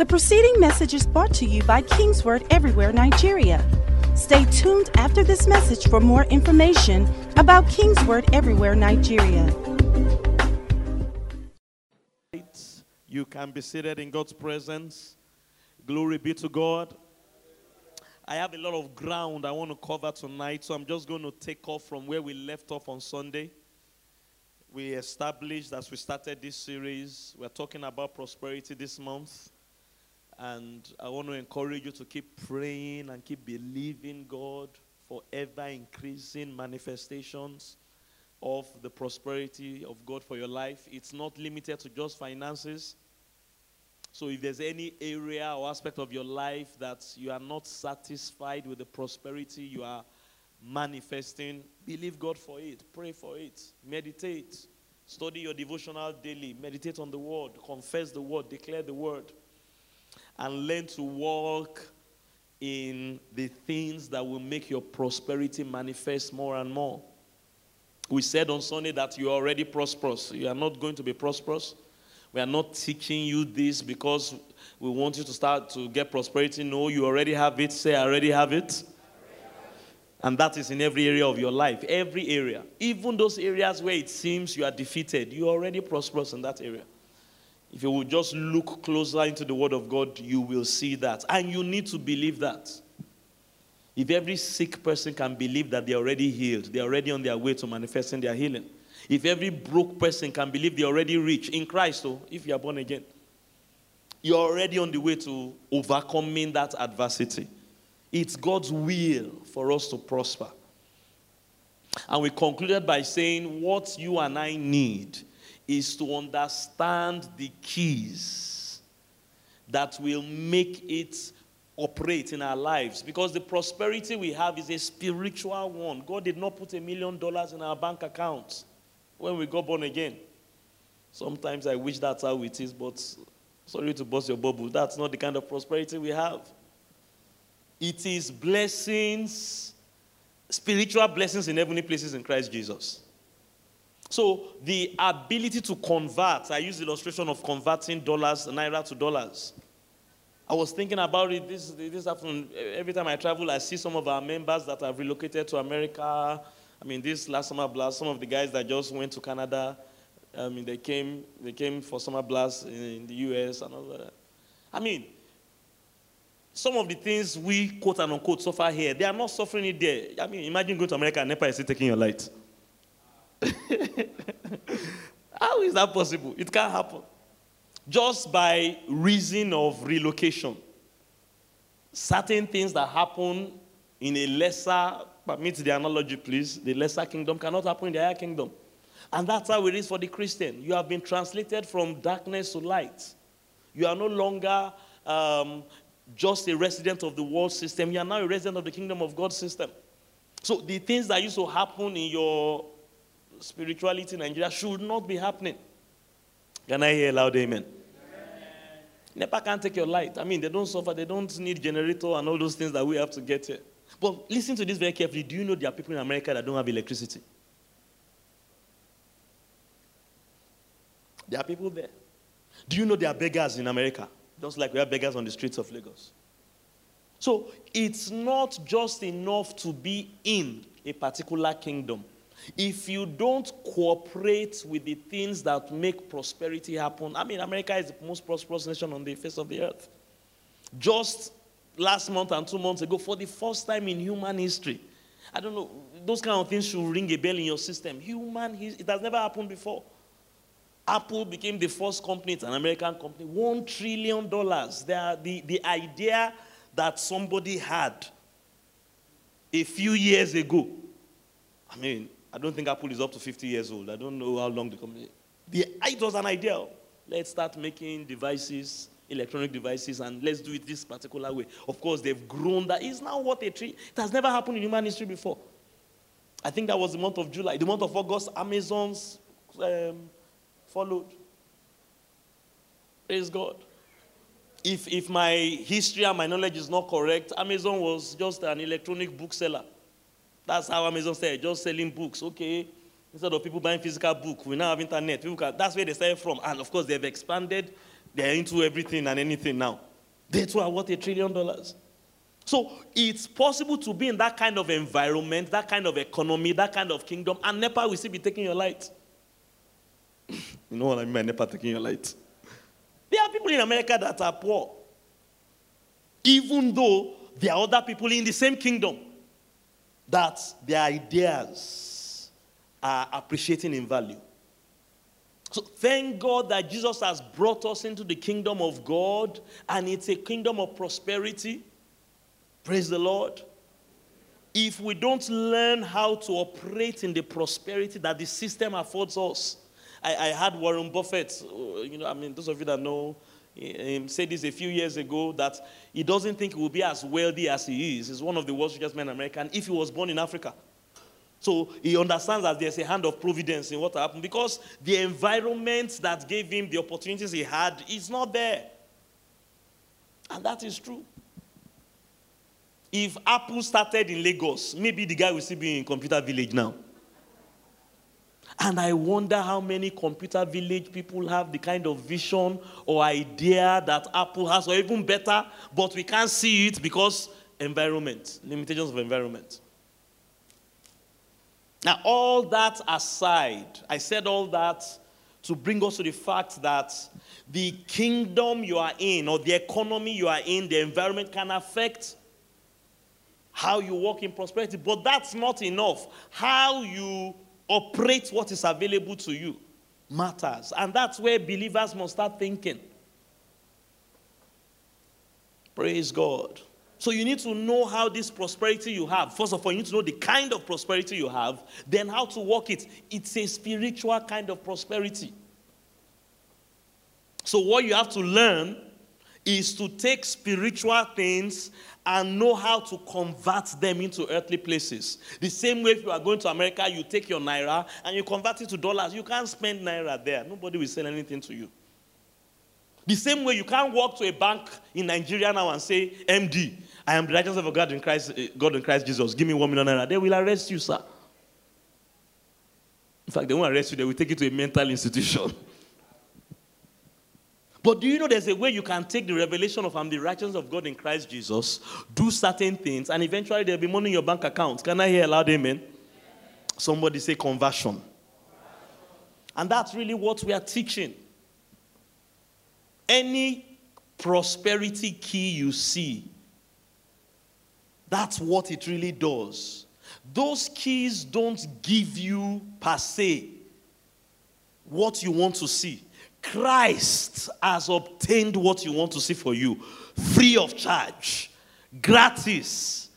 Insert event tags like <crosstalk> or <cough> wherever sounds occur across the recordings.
The preceding message is brought to you by Kingsword Everywhere Nigeria. Stay tuned after this message for more information about Kingsword Everywhere Nigeria. You can be seated in God's presence. Glory be to God. I have a lot of ground I want to cover tonight, so I'm just going to take off from where we left off on Sunday. We established as we started this series, we're talking about prosperity this month. And I want to encourage you to keep praying and keep believing God for ever increasing manifestations of the prosperity of God for your life. It's not limited to just finances. So if there's any area or aspect of your life that you are not satisfied with the prosperity you are manifesting, believe God for it, pray for it, meditate, study your devotional daily, meditate on the word, confess the word, declare the word, and learn to walk in the things that will make your prosperity manifest more and more. We said on Sunday that you are already prosperous. You are not going to be prosperous we are not teaching you this because we want you to start to get prosperity. No, you already have it. Say, I already have it. And that is in every area of your life, every area. Even those areas where it seems you are defeated, you are already prosperous in that area. If you will just look closer into the Word of God, you will see that. And you need to believe that. If every sick person can believe that they're already healed, they're already on their way to manifesting their healing. If every broke person can believe they're already rich in Christ, oh, if you are born again, you're already on the way to overcoming that adversity. It's God's will for us to prosper. And we concluded by saying what you and I need is to understand the keys that will make it operate in our lives because the prosperity we have is a spiritual one. God did not put a million dollars in our bank accounts when we got born again. Sometimes I wish that's how it is, but sorry to bust your bubble. That's not the kind of prosperity we have. It is blessings, spiritual blessings in heavenly places in Christ Jesus. So the ability to convert, I use the illustration of converting dollars, naira to dollars. I was thinking about it this, this afternoon. Every time I travel, I see some of our members that have relocated to America, I mean, this last summer blast, some of the guys that just went to Canada, I mean, they came, they came for summer blast in, in the U.S. and all that. I mean, some of the things we quote and unquote suffer here, they are not suffering it there. I mean, imagine going to America and NEPA is still taking your light. <laughs> How is that possible? It can't happen. Just by reason of relocation. Certain things that happen in a lesser Permit the analogy, please. The lesser kingdom cannot happen in the higher kingdom. And that's how it is for the Christian. You have been translated from darkness to light. You are no longer um, just a resident of the world system. You are now a resident of the kingdom of God system. So the things that used to happen in your spirituality in Nigeria should not be happening. Can I hear a loud amen? NEPA can't take your light. I mean, they don't suffer, they don't need generator and all those things that we have to get here. But listen to this very carefully. Do you know there are people in America that don't have electricity? There are people there. Do you know there are beggars in America? Just like we have beggars on the streets of Lagos. So it's not just enough to be in a particular kingdom. If you don't cooperate with the things that make prosperity happen, I mean, America is the most prosperous nation on the face of the earth. Just last month and two months ago for the first time in human history. I don't know, those kind of things should ring a bell in your system. Human, it has never happened before. Apple became the first company, it's an American company, one trillion dollars. The, the idea that somebody had a few years ago. I mean, I don't think Apple is up to 50 years old. I don't know how long the company. The, it was an idea. Let's start making devices electronic devices and let's do it this particular way. Of course, they've grown. That is now what a tree. It has never happened in human history before. I think that was the month of July. The month of August, Amazon's um, followed. Praise God. If, if my history and my knowledge is not correct, Amazon was just an electronic bookseller. That's how Amazon started, just selling books. Okay. Instead of people buying physical book, we now have internet. People can, that's where they started from. And of course, they've expanded they're into everything and anything now. They too are worth a trillion dollars. So it's possible to be in that kind of environment, that kind of economy, that kind of kingdom, and NEPA will still be taking your light. <laughs> you know what I mean by NEPA taking your light? There are people in America that are poor, even though there are other people in the same kingdom that their ideas are appreciating in value. So thank God that Jesus has brought us into the kingdom of God, and it's a kingdom of prosperity. Praise the Lord. If we don't learn how to operate in the prosperity that the system affords us, I, I had Warren Buffett, uh, you know, I mean, those of you that know him um, said this a few years ago that he doesn't think he will be as wealthy as he is. He's one of the world's richest men in America, if he was born in Africa. So he understands that there's a hand of providence in what happened because the environment that gave him the opportunities he had is not there. And that is true. If Apple started in Lagos, maybe the guy will still be in Computer Village now. And I wonder how many computer village people have the kind of vision or idea that Apple has, or even better, but we can't see it because environment, limitations of environment. Now, all that aside, I said all that to bring us to the fact that the kingdom you are in, or the economy you are in, the environment can affect how you walk in prosperity. But that's not enough. How you operate what is available to you matters. And that's where believers must start thinking. Praise God. So you need to know how this prosperity you have. First of all, you need to know the kind of prosperity you have, then how to work it. It's a spiritual kind of prosperity. So what you have to learn is to take spiritual things and know how to convert them into earthly places. The same way if you are going to America, you take your naira and you convert it to dollars. You can't spend naira there. Nobody will sell anything to you. The same way you can't walk to a bank in Nigeria now and say, MD, I am the righteousness of God in Christ, eh, God in Christ Jesus. Give me one million naira. They will arrest you, sir. In fact, they won't arrest you, they will take you to a mental institution. <laughs> But do you know there's a way you can take the revelation of I'm the righteousness of God in Christ Jesus, do certain things, and eventually there'll be money in your bank account? Can I hear a loud amen? Somebody say conversion. And that's really what we are teaching. Any prosperity key you see that's what it really does. Those keys don't give you per se what you want to see. Christ has obtained what you want to see for you free of charge, gratis,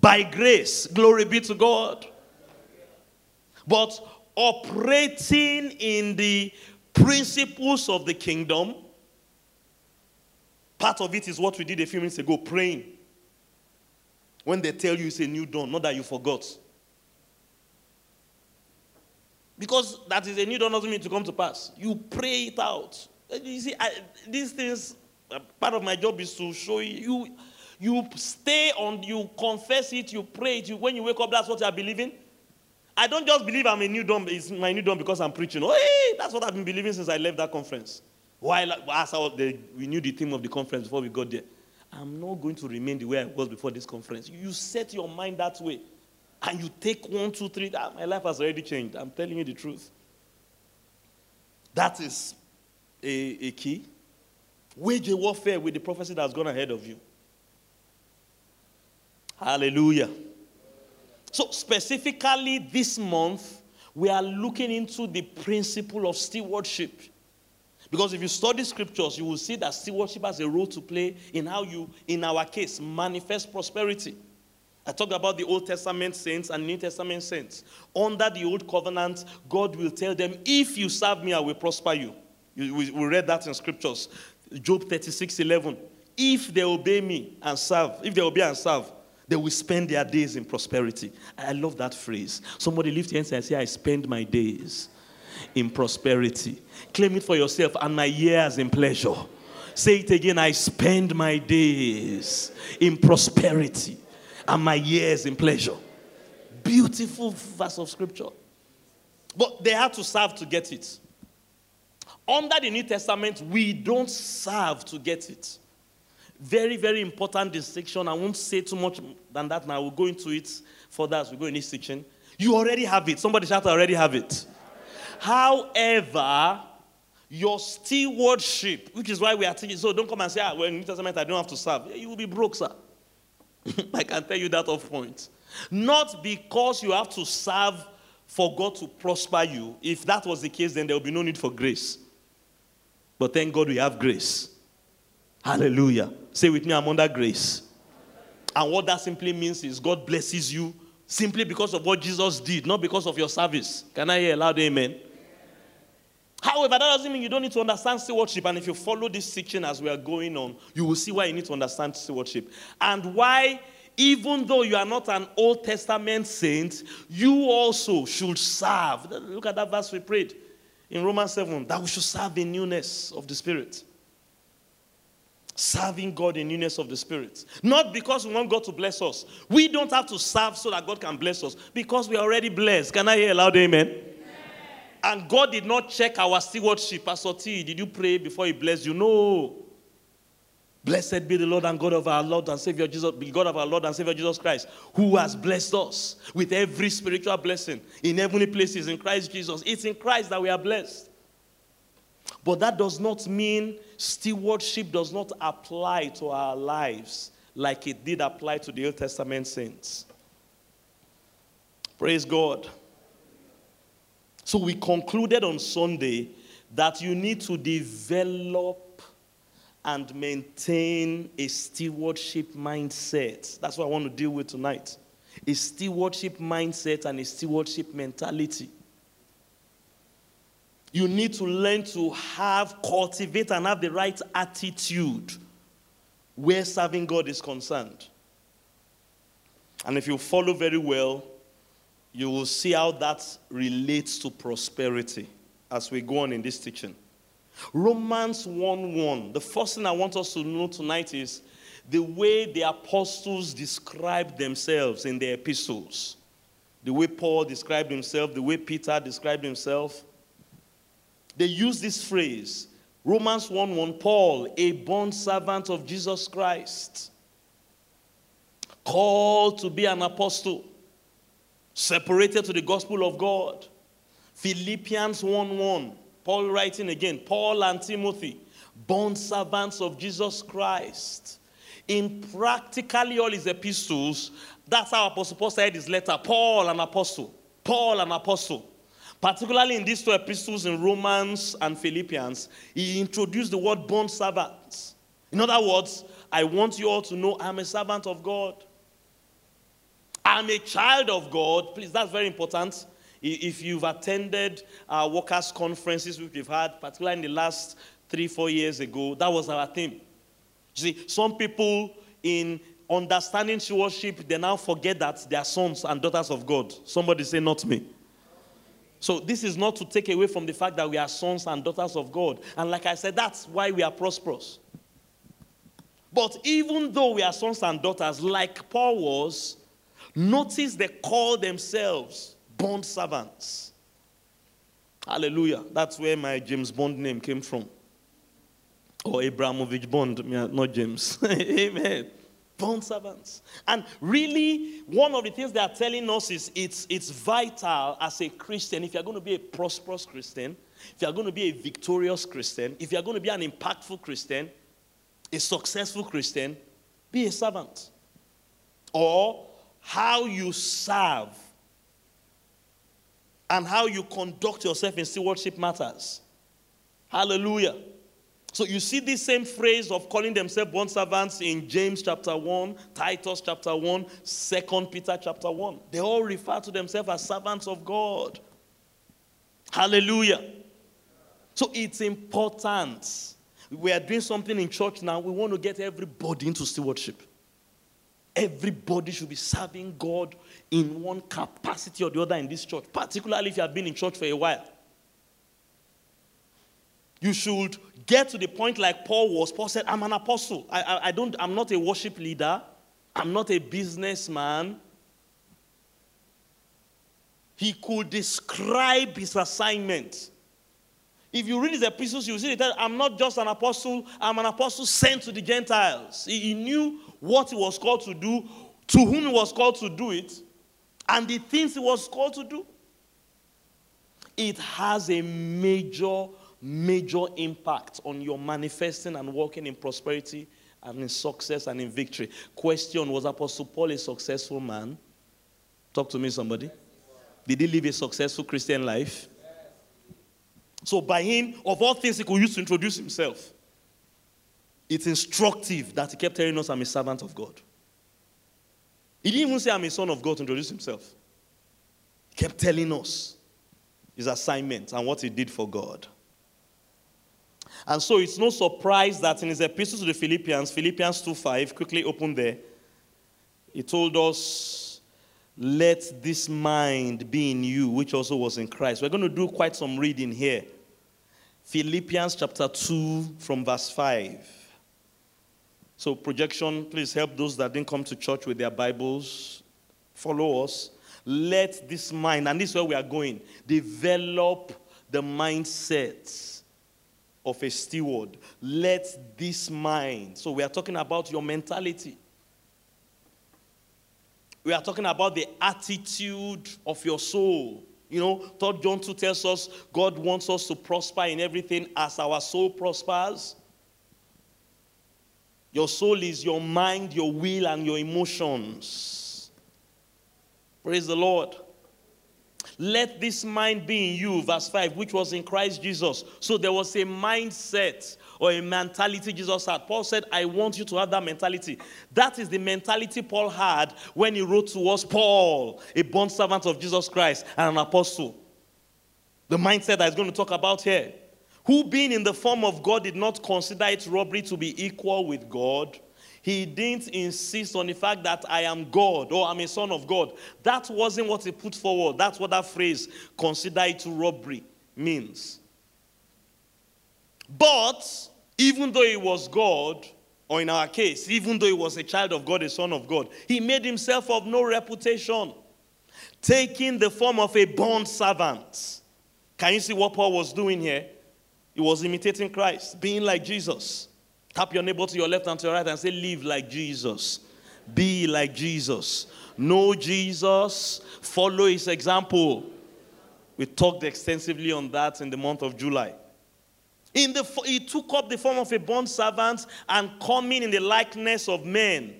by grace. Glory be to God. But operating in the principles of the kingdom, part of it is what we did a few minutes ago praying. When they tell you it's a new dawn, not that you forgot. Because that is a new dawn doesn't mean to come to pass. You pray it out. You see, I, these things, uh, part of my job is to show you, you, stay on, you confess it, you pray it. You, when you wake up, that's what you are believing. I don't just believe I'm a new dawn, it's my new dawn because I'm preaching. Oh, hey, that's what I've been believing since I left that conference. While as I was, the, we knew the theme of the conference before we got there. I'm not going to remain the way I was before this conference. You set your mind that way. And you take one, two, three. Ah, my life has already changed. I'm telling you the truth. That is a, a key. Wage a warfare with the prophecy that's gone ahead of you. Hallelujah. So, specifically this month, we are looking into the principle of stewardship. Because if you study scriptures, you will see that stewardship has a role to play in how you, in our case, manifest prosperity. I talked about the Old Testament saints and New Testament saints. Under the Old Covenant, God will tell them, If you serve me, I will prosper you. We, read that in scriptures. Job 36 11. If they obey me and serve, if they obey and serve, they will spend their days in prosperity. I love that phrase. Somebody lift your hands and say, I spend my days in prosperity. Claim it for yourself, and my years in pleasure. Say it again I spend my days in prosperity and my years in pleasure. Beautiful verse of scripture. But they had to serve to get it. Under the New Testament, we don't serve to get it. Very, very important distinction. I won't say too much than that now. We'll go into it further as we go in this section. You already have it. Somebody shout, I already have it. However, your stewardship, which is why we are teaching, so don't come and say, ah, well, in New Testament, I don't have to serve. You will be broke, sir. <laughs> I can tell you that off point. Not because you have to serve for God to prosper you. If that was the case, then there will be no need for grace. But thank God we have grace. Hallelujah. Say with me, I'm under grace. And what that simply means is God blesses you simply because of what Jesus did, not because of your service. Can I hear a loud amen? However, that doesn't mean you don't need to understand stewardship. And if you follow this teaching as we are going on, you will see why you need to understand stewardship. And why, even though you are not an Old Testament saint, you also should serve. Look at that verse we prayed in Romans 7 that we should serve in newness of the Spirit. Serving God in newness of the Spirit. Not because we want God to bless us. We don't have to serve so that God can bless us because we are already blessed. Can I hear a loud amen? And God did not check our stewardship. Pastor T, did you pray before He blessed you? No. Blessed be the Lord and God of our Lord and Savior Jesus, God of our Lord and Savior Jesus Christ, who has blessed us with every spiritual blessing in heavenly places in Christ Jesus. It's in Christ that we are blessed. But that does not mean stewardship does not apply to our lives like it did apply to the Old Testament saints. Praise God. So we concluded on Sunday that you need to develop and maintain a stewardship mindset. That's what I want to deal with tonight. A stewardship mindset and a stewardship mentality. You need to learn to have, cultivate, and have the right attitude where serving God is concerned. And if you follow very well, you will see how that relates to prosperity as we go on in this teaching. Romans 1 1. The first thing I want us to know tonight is the way the apostles describe themselves in their epistles. The way Paul described himself, the way Peter described himself. They use this phrase Romans 1 1 Paul, a bond servant of Jesus Christ, called to be an apostle separated to the gospel of God. Philippians 1 1. Paul writing again, Paul and Timothy, bond servants of Jesus Christ. In practically all his epistles, that's how Apostle Paul said his letter Paul, an apostle. Paul, an apostle. Particularly in these two epistles in Romans and Philippians, he introduced the word bond servants. In other words, I want you all to know I'm a servant of God. I'm a child of God. Please, that's very important. If you've attended our workers' conferences, which we've had, particularly in the last three, four years ago, that was our theme. You see, some people in understanding worship, they now forget that they are sons and daughters of God. Somebody say, not me. So this is not to take away from the fact that we are sons and daughters of God. And like I said, that's why we are prosperous. But even though we are sons and daughters, like Paul was, Notice they call themselves bond servants. Hallelujah. That's where my James Bond name came from. Or Abramovich Bond, uh, not James. <laughs> Amen. Bond servants. And really, one of the things they are telling us is it's, it's vital as a Christian, if you're going to be a prosperous Christian, if you're going to be a victorious Christian, if you're going to be an impactful Christian, a successful Christian, be a servant. Or how you serve and how you conduct yourself in stewardship matters. Hallelujah. So you see this same phrase of calling themselves bond servants in James chapter 1, Titus chapter 1, 2 Peter chapter 1. They all refer to themselves as servants of God. Hallelujah. So it's important. We are doing something in church now. We want to get everybody into stewardship. Everybody should be serving God in one capacity or the other in this church, particularly if you have been in church for a while. You should get to the point like Paul was. Paul said, I'm an apostle. I, I, I don't, I'm not a worship leader. I'm not a businessman. He could describe his assignment. If you read his epistles, you see that I'm not just an apostle, I'm an apostle sent to the Gentiles. He, he knew what he was called to do, to whom he was called to do it, and the things he was called to do. It has a major, major impact on your manifesting and walking in prosperity and in success and in victory. Question Was Apostle Paul a successful man? Talk to me, somebody. Did he live a successful Christian life? So, by him, of all things he could use to introduce himself, it's instructive that he kept telling us, I'm a servant of God. He didn't even say, I'm a son of God to introduce himself. He kept telling us his assignment and what he did for God. And so it's no surprise that in his epistle to the Philippians, Philippians 2:5, quickly open there, he told us, Let this mind be in you, which also was in Christ. We're going to do quite some reading here. Philippians chapter 2, from verse 5. So, projection, please help those that didn't come to church with their Bibles. Follow us. Let this mind, and this is where we are going, develop the mindset of a steward. Let this mind. So we are talking about your mentality. We are talking about the attitude of your soul. You know, Third John 2 tells us God wants us to prosper in everything as our soul prospers. Your soul is your mind, your will, and your emotions. Praise the Lord. Let this mind be in you, verse 5, which was in Christ Jesus. So there was a mindset or a mentality Jesus had. Paul said, I want you to have that mentality. That is the mentality Paul had when he wrote to us, Paul, a bond servant of Jesus Christ and an apostle. The mindset that he's going to talk about here. Who, being in the form of God, did not consider it robbery to be equal with God he didn't insist on the fact that I am God or I'm a son of God. That wasn't what he put forward. That's what that phrase, consider it robbery, means. But even though he was God, or in our case, even though he was a child of God, a son of God, he made himself of no reputation, taking the form of a bond servant. Can you see what Paul was doing here? He was imitating Christ, being like Jesus. Tap your neighbor to your left and to your right and say, Live like Jesus. Be like Jesus. Know Jesus. Follow his example. We talked extensively on that in the month of July. In the, he took up the form of a bond servant and coming in the likeness of men.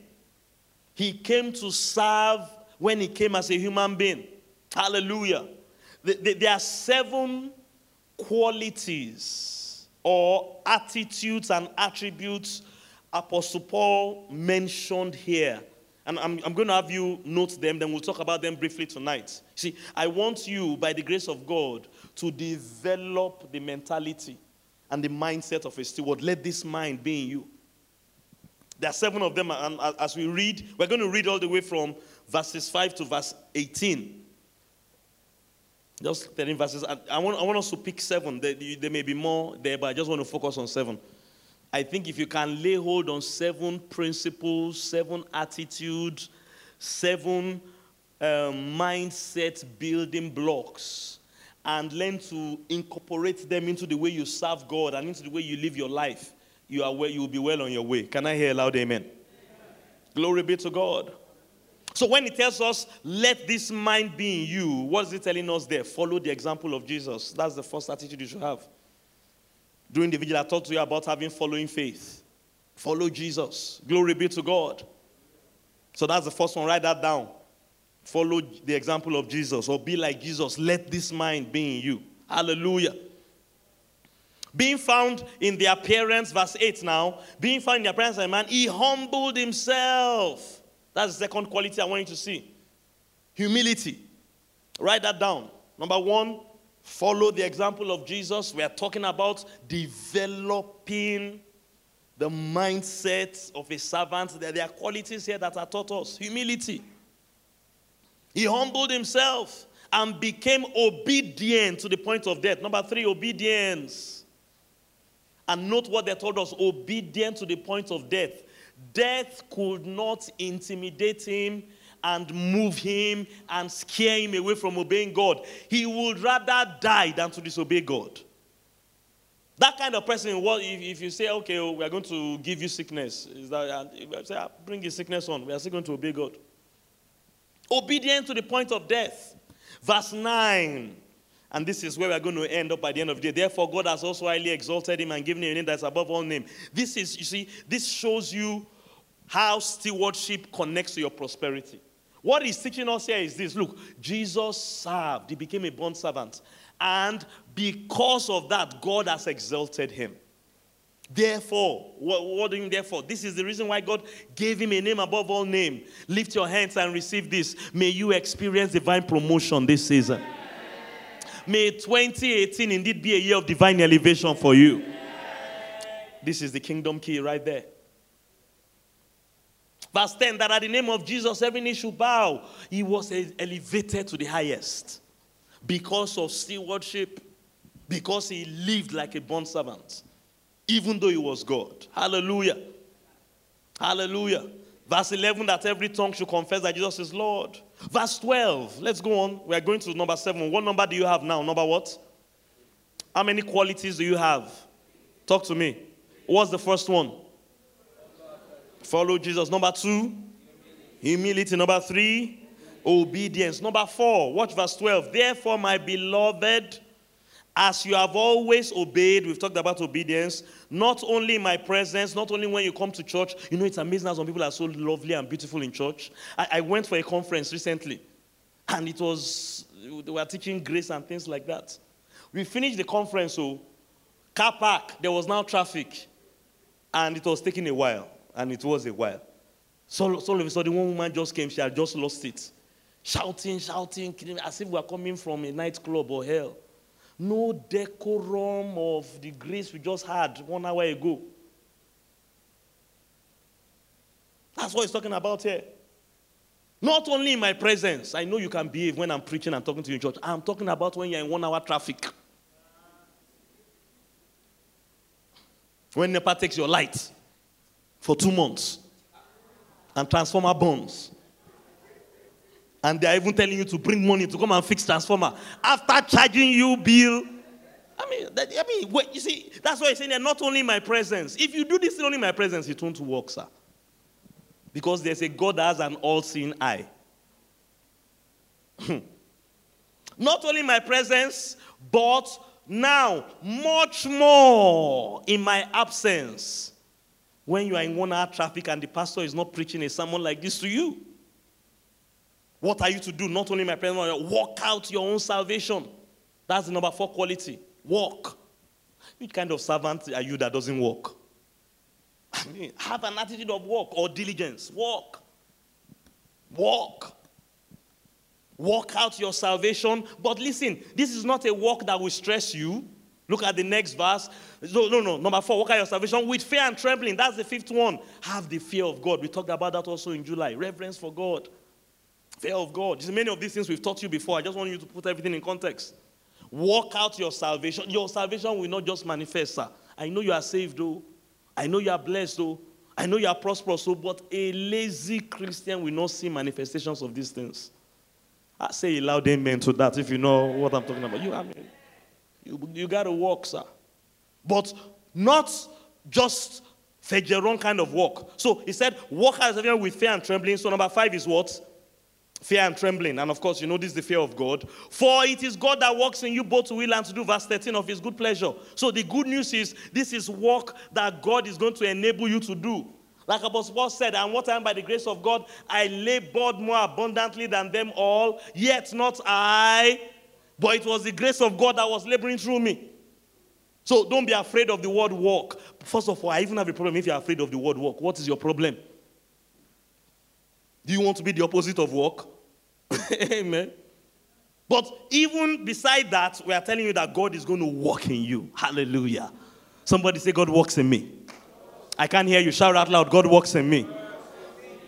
He came to serve when he came as a human being. Hallelujah. There are seven qualities or attitudes and attributes Apostle Paul mentioned here. And I'm, I'm, going to have you note them, then we'll talk about them briefly tonight. See, I want you, by the grace of God, to develop the mentality and the mindset of a steward. Let this mind be in you. There are seven of them, and as we read, we're going to read all the way from verses 5 to verse 18. Just 13 verses. I, want, I want us to pick seven. There, there may be more there, but I just want to focus on seven. I think if you can lay hold on seven principles, seven attitudes, seven um, mindset building blocks, and learn to incorporate them into the way you serve God and into the way you live your life, you are where you will be well on your way. Can I hear a loud amen? amen. Glory be to God. So when he tells us, let this mind be in you, what is he telling us there? Follow the example of Jesus. That's the first attitude you should have. During the vigil, I talked to you about having following faith. Follow Jesus. Glory be to God. So that's the first one. Write that down. Follow the example of Jesus or be like Jesus. Let this mind be in you. Hallelujah. Being found in the appearance, verse 8 now, being found in the appearance of a man, he humbled himself that's the second quality I want you to see humility. Write that down. Number one, follow the example of Jesus. We are talking about developing the mindset of a servant. There are qualities here that are taught us humility. He humbled himself and became obedient to the point of death. Number three, obedience. And note what they told us obedient to the point of death. Death could not intimidate him and move him and scare him away from obeying God. He would rather die than to disobey God. That kind of person, what if, if you say, okay, oh, we are going to give you sickness, is that say, ah, bring your sickness on, we are still going to obey God. Obedient to the point of death. Verse 9. And this is where we're going to end up by the end of the day. Therefore, God has also highly exalted him and given him a name that's above all name. This is, you see, this shows you how stewardship connects to your prosperity. What he's teaching us here is this look, Jesus served, he became a bond servant. And because of that, God has exalted him. Therefore, what, what do you mean therefore? This is the reason why God gave him a name above all name. Lift your hands and receive this. May you experience divine promotion this season. May 2018 indeed be a year of divine elevation for you. This is the kingdom key right there. Verse 10 that at the name of Jesus every knee should bow. He was elevated to the highest because of stewardship, because he lived like a bond servant, even though he was God. Hallelujah. Hallelujah. Verse 11 that every tongue should confess that Jesus is Lord. Verse 12, let's go on. We are going to number 7. What number do you have now? Number what? How many qualities do you have? Talk to me. What's the first one? Follow Jesus. Number 2, humility. Number 3, obedience. Number 4, watch verse 12. Therefore, my beloved, as you have always obeyed, we've talked about obedience, not only in my presence, not only when you come to church. You know, it's amazing how some people are so lovely and beautiful in church. I, I went for a conference recently, and it was, they were teaching grace and things like that. We finished the conference, so car park, there was now traffic, and it was taking a while, and it was a while. So, so all of a sudden, one woman just came, she had just lost it. Shouting, shouting, as if we were coming from a nightclub or hell no decorum of the grace we just had one hour ago. That's what he's talking about here. Not only in my presence, I know you can behave when I'm preaching and talking to you in church. I'm talking about when you're in one hour traffic. When NEPA takes your light for two months and transformer burns and they are even telling you to bring money to come and fix transformer after charging you bill. I mean, that, I mean, wait, you see, that's why I'm saying that not only my presence. If you do this only in my presence, it won't work, sir. Because there's a God that has an all-seeing eye. Hmm. not only my presence, but now much more in my absence. When you are in one hour traffic and the pastor is not preaching a sermon like this to you. What are you to do? Not only my presence, walk out your own salvation. That's the number four quality. Walk. Which kind of servant are you that doesn't walk? I mean, have an attitude of work or diligence. Walk. Walk. Walk out your salvation. But listen, this is not a walk that will stress you. Look at the next verse. No, no, no. Number four, walk out your salvation with fear and trembling. That's the fifth one. Have the fear of God. We talked about that also in July. Reverence for God. Fear of God. There's many of these things we've taught you before. I just want you to put everything in context. Walk out your salvation. Your salvation will not just manifest, sir. I know you are saved, though. I know you are blessed, though. I know you are prosperous, though. But a lazy Christian will not see manifestations of these things. I say a loud amen to that if you know what I'm talking about. You, I mean, you, you got to walk, sir. But not just Fejeron kind of walk. So he said, walk out with fear and trembling. So number five is what? Fear and trembling. And of course, you know this is the fear of God. For it is God that works in you both to will and to do. Verse 13 of his good pleasure. So the good news is this is work that God is going to enable you to do. Like Apostle Paul said, and what I am by the grace of God, I labored more abundantly than them all, yet not I, but it was the grace of God that was laboring through me. So don't be afraid of the word work. First of all, I even have a problem if you're afraid of the word work. What is your problem? Do you want to be the opposite of work? <laughs> Amen. But even beside that, we are telling you that God is going to work in you. Hallelujah. Somebody say, God works in me. I can't hear you. Shout out loud, God works in me.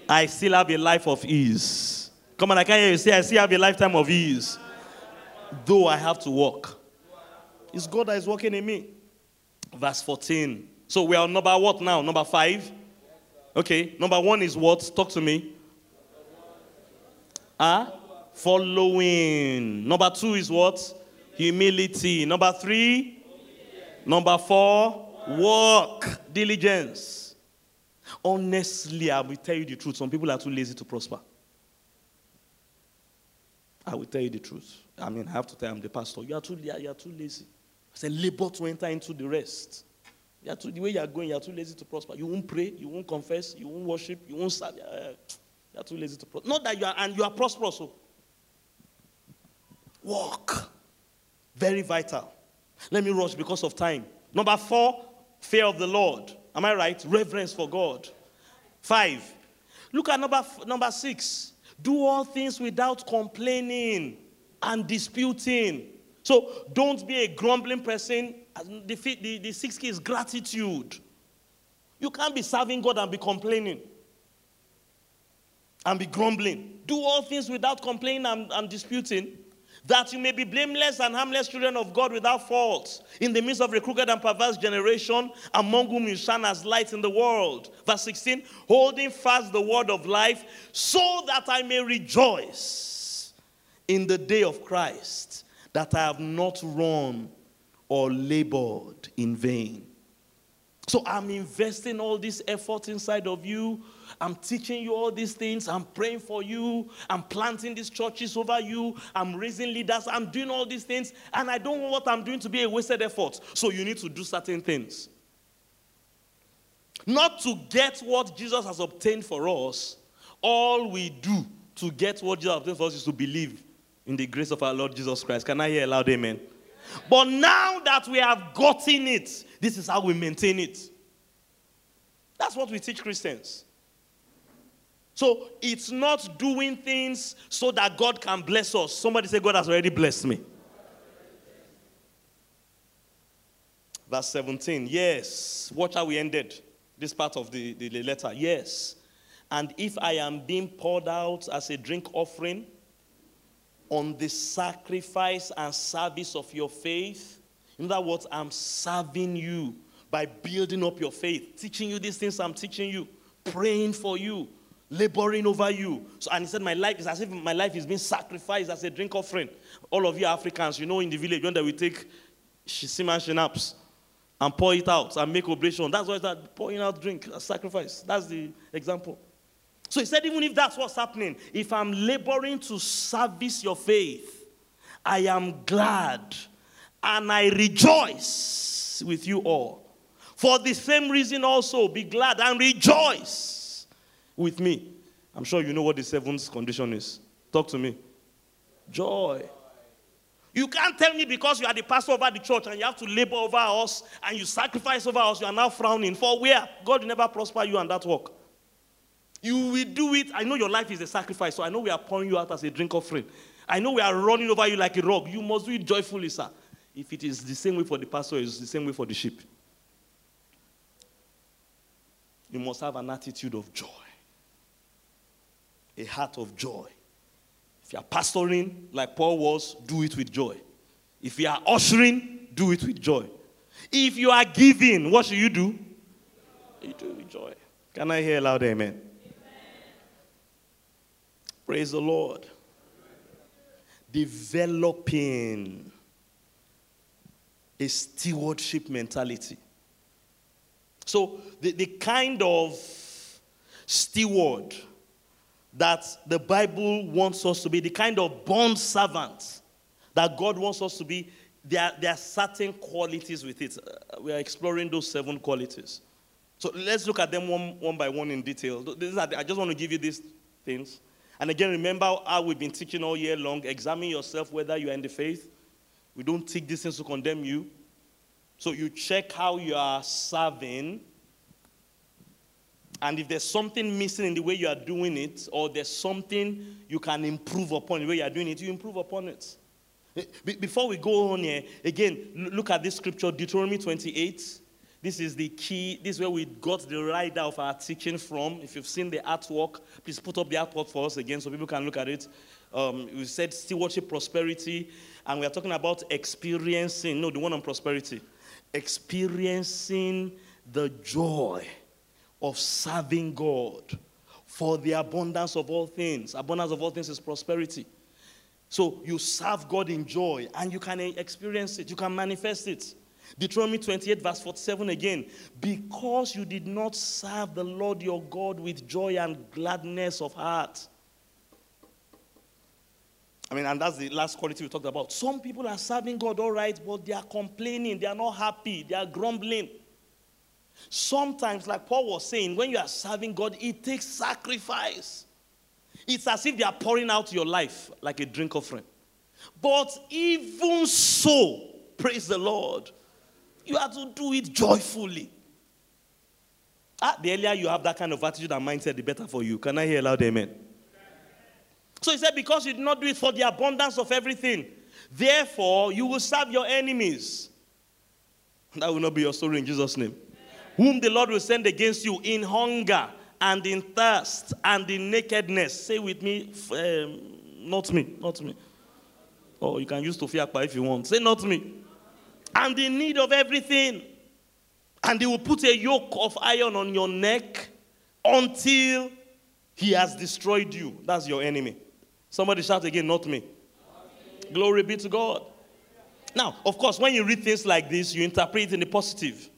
I still have a life of ease. Come on, I can't hear you say, I still have a lifetime of ease. Though I have to walk. It's God that is working in me. Verse 14. So we are number what now? Number five? Okay. Number one is what? Talk to me are following. Number two is what? Humility. Number three, Number four, work, diligence. Honestly, I will tell you the truth. Some people are too lazy to prosper. I will tell you the truth. I mean, I have to tell I'm the pastor. You are too, you are too lazy. I said, labor to enter into the rest. You are too, the way you are going, you are too lazy to prosper. You won't pray, you won't confess, you won't worship, you won't serve. You are too lazy to prosper. Not that you are, and you are prosperous. Oh. So. Walk. Very vital. Let me rush because of time. Number four, fear of the Lord. Am I right? Reverence for God. Five. Look at number, number six. Do all things without complaining and disputing. So don't be a grumbling person. The, the, the sixth key is gratitude. You can't be serving God and be complaining and be grumbling. Do all things without complaining and, and disputing that you may be blameless and harmless children of God without fault in the midst of a crooked and perverse generation, among whom you shine as light in the world. Verse 16, holding fast the word of life, so that I may rejoice in the day of Christ, that I have not run or labored in vain. So I'm investing all this effort inside of you I'm teaching you all these things. I'm praying for you. I'm planting these churches over you. I'm raising leaders. I'm doing all these things. And I don't want what I'm doing to be a wasted effort. So you need to do certain things. Not to get what Jesus has obtained for us. All we do to get what Jesus has obtained for us is to believe in the grace of our Lord Jesus Christ. Can I hear a loud amen? But now that we have gotten it, this is how we maintain it. That's what we teach Christians. So it's not doing things so that God can bless us. Somebody say, God has already blessed me. Verse 17. Yes. Watch how we ended this part of the, the letter. Yes. And if I am being poured out as a drink offering on the sacrifice and service of your faith, in other words, I'm serving you by building up your faith, teaching you these things I'm teaching you, praying for you, laboring over you. So, and he said, My life is as if my life is being sacrificed as a drink offering. All of you Africans, you know, in the village, when they will take shisiman shinaps and pour it out and make oblation. That's why that pouring out drink, a sacrifice. That's the example. So he said, even if that's what's happening, if I'm laboring to service your faith, I am glad and I rejoice with you all. For the same reason also, be glad and rejoice with me. I'm sure you know what the seventh condition is. Talk to me. Joy. You can't tell me because you are the pastor over the church and you have to labor over us and you sacrifice over us, you are now frowning. For where? God will never prosper you on that work. You will do it. I know your life is a sacrifice, so I know we are pouring you out as a drink offering. I know we are running over you like a rock. You must do it joyfully, sir. If it is the same way for the pastor, it's the same way for the sheep. You must have an attitude of joy a heart of joy. If you are pastoring like Paul was, do it with joy. If you are ushering, do it with joy. If you are giving, what should you do? You do it with joy. Can I hear loud amen? amen? Praise the Lord. Developing a stewardship mentality. So, the, the kind of steward that the Bible wants us to be, the kind of bond servants that God wants us to be, there, there are certain qualities with it. Uh, we are exploring those seven qualities. So let's look at them one, one by one in detail. I just want to give you these things. And again, remember how we've been teaching all year long. Examine yourself whether you are in the faith. We don't take these things to condemn you. So you check how you are serving and if there's something missing in the way you are doing it, or there's something you can improve upon the way you are doing it, you improve upon it. Eh, before we go on here, again, look at this scripture, Deuteronomy 28. This is the key. This is where we got the rider of our teaching from. If you've seen the artwork, please put up the artwork for us again so people can look at it. Um, we said stewardship, prosperity, and we are talking about experiencing, no, the one on prosperity, experiencing the joy of serving God for the abundance of all things. Abundance of all things is prosperity. So you serve God in joy and you can experience it, you can manifest it. Deuteronomy 28, verse 47 again. Because you did not serve the Lord your God with joy and gladness of heart. I mean, and that's the last quality we talked about. Some people are serving God all right, but they are complaining, they are not happy, they are grumbling. Sometimes, like Paul was saying, when you are serving God, it takes sacrifice. It's as if they are pouring out your life like a drink offering. But even so, praise the Lord, you have to do it joyfully. Ah, the earlier you have that kind of attitude and mindset, the better for you. Can I hear loud amen? So he said, Because you did not do it for the abundance of everything, therefore you will serve your enemies. That will not be your story in Jesus' name. Whom the Lord will send against you in hunger and in thirst and in nakedness. Say with me, um, not me, not me. Or you can use Tufiakwa if you want. Say, not me. And in need of everything. And he will put a yoke of iron on your neck until he has destroyed you. That's your enemy. Somebody shout again. Not me. Glory be to God. Now, of course, when you read things like this, you interpret it in the positive.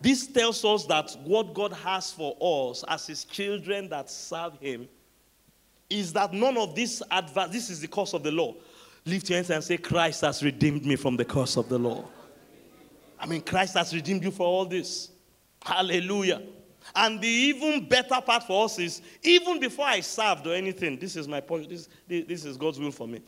This tells us that what God has for us as his children that serve him is that none of this this is the curse of the law. Lift your hands and say, Christ has redeemed me from the curse of the law. I mean, Christ has redeemed you for all this. Hallelujah. And the even better part for us is even before I served or anything, this is my point, this, this is God's will for me.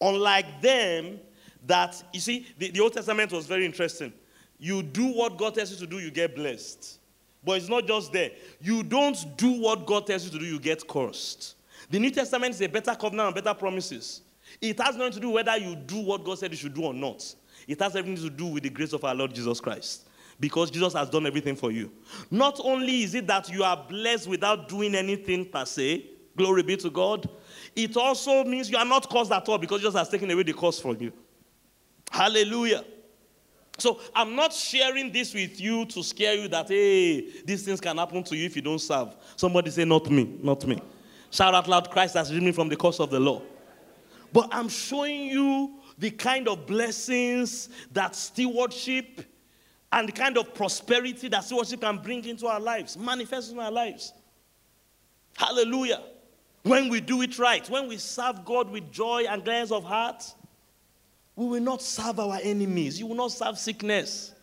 Unlike them, that, you see, the, the Old Testament was very interesting. You do what God tells you to do, you get blessed. But it's not just there. You don't do what God tells you to do, you get cursed. The New Testament is a better covenant and better promises. It has nothing to do whether you do what God said you should do or not. It has everything to do with the grace of our Lord Jesus Christ. Because Jesus has done everything for you. Not only is it that you are blessed without doing anything per se, glory be to God, it also means you are not cursed at all because Jesus has taken away the curse from you. Hallelujah. So I'm not sharing this with you to scare you that, hey, these things can happen to you if you don't serve. Somebody say, not me, not me. Shout out loud, Christ has redeemed me from the curse of the law. But I'm showing you the kind of blessings that stewardship and the kind of prosperity that stewardship can bring into our lives, manifest in our lives. Hallelujah. When we do it right, when we serve God with joy and gladness of heart, we will not serve our enemies. You will not serve sickness.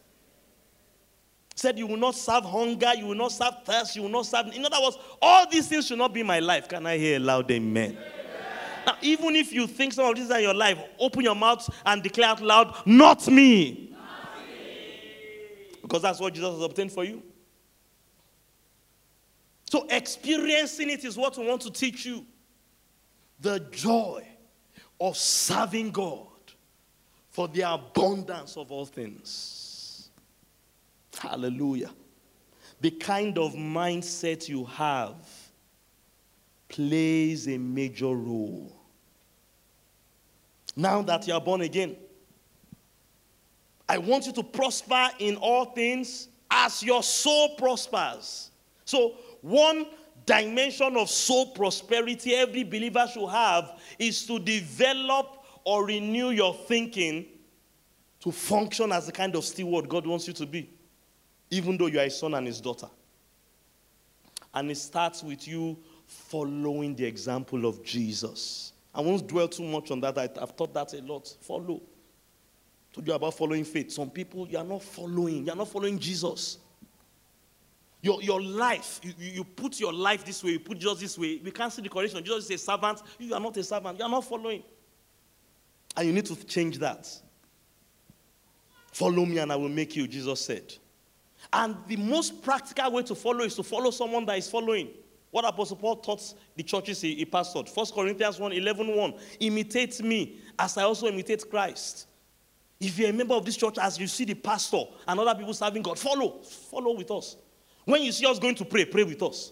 Said you will not serve hunger, you will not serve thirst, you will not serve. In other words, all these things should not be my life. Can I hear a loud amen? amen. Now, even if you think some of these are your life, open your mouth and declare out loud, Not me. Not me. Because that's what Jesus has obtained for you. So, experiencing it is what we want to teach you. The joy of serving God for the abundance of all things. Hallelujah. The kind of mindset you have plays a major role. Now that you are born again, I want you to prosper in all things as your soul prospers. So, one dimension of soul prosperity every believer should have is to develop or renew your thinking to function as the kind of steward God wants you to be, even though you are his son and his daughter. And it starts with you following the example of Jesus. I won't dwell too much on that. I, have taught that a lot. Follow. Told you about following faith. Some people, you are not following. You are not following Jesus. Your, your life, you, you put your life this way, you put Jesus this way. We can't see the correction. Jesus is a servant. You are not a servant. You are not following. And you need to change that. Follow me and I will make you, Jesus said. And the most practical way to follow is to follow someone that is following. What Apostle Paul taught the churches he, he pastored. 1 Corinthians 1 11 1. Imitate me as I also imitate Christ. If you're a member of this church, as you see the pastor and other people serving God, follow. Follow with us. When you see us going to pray, pray with us.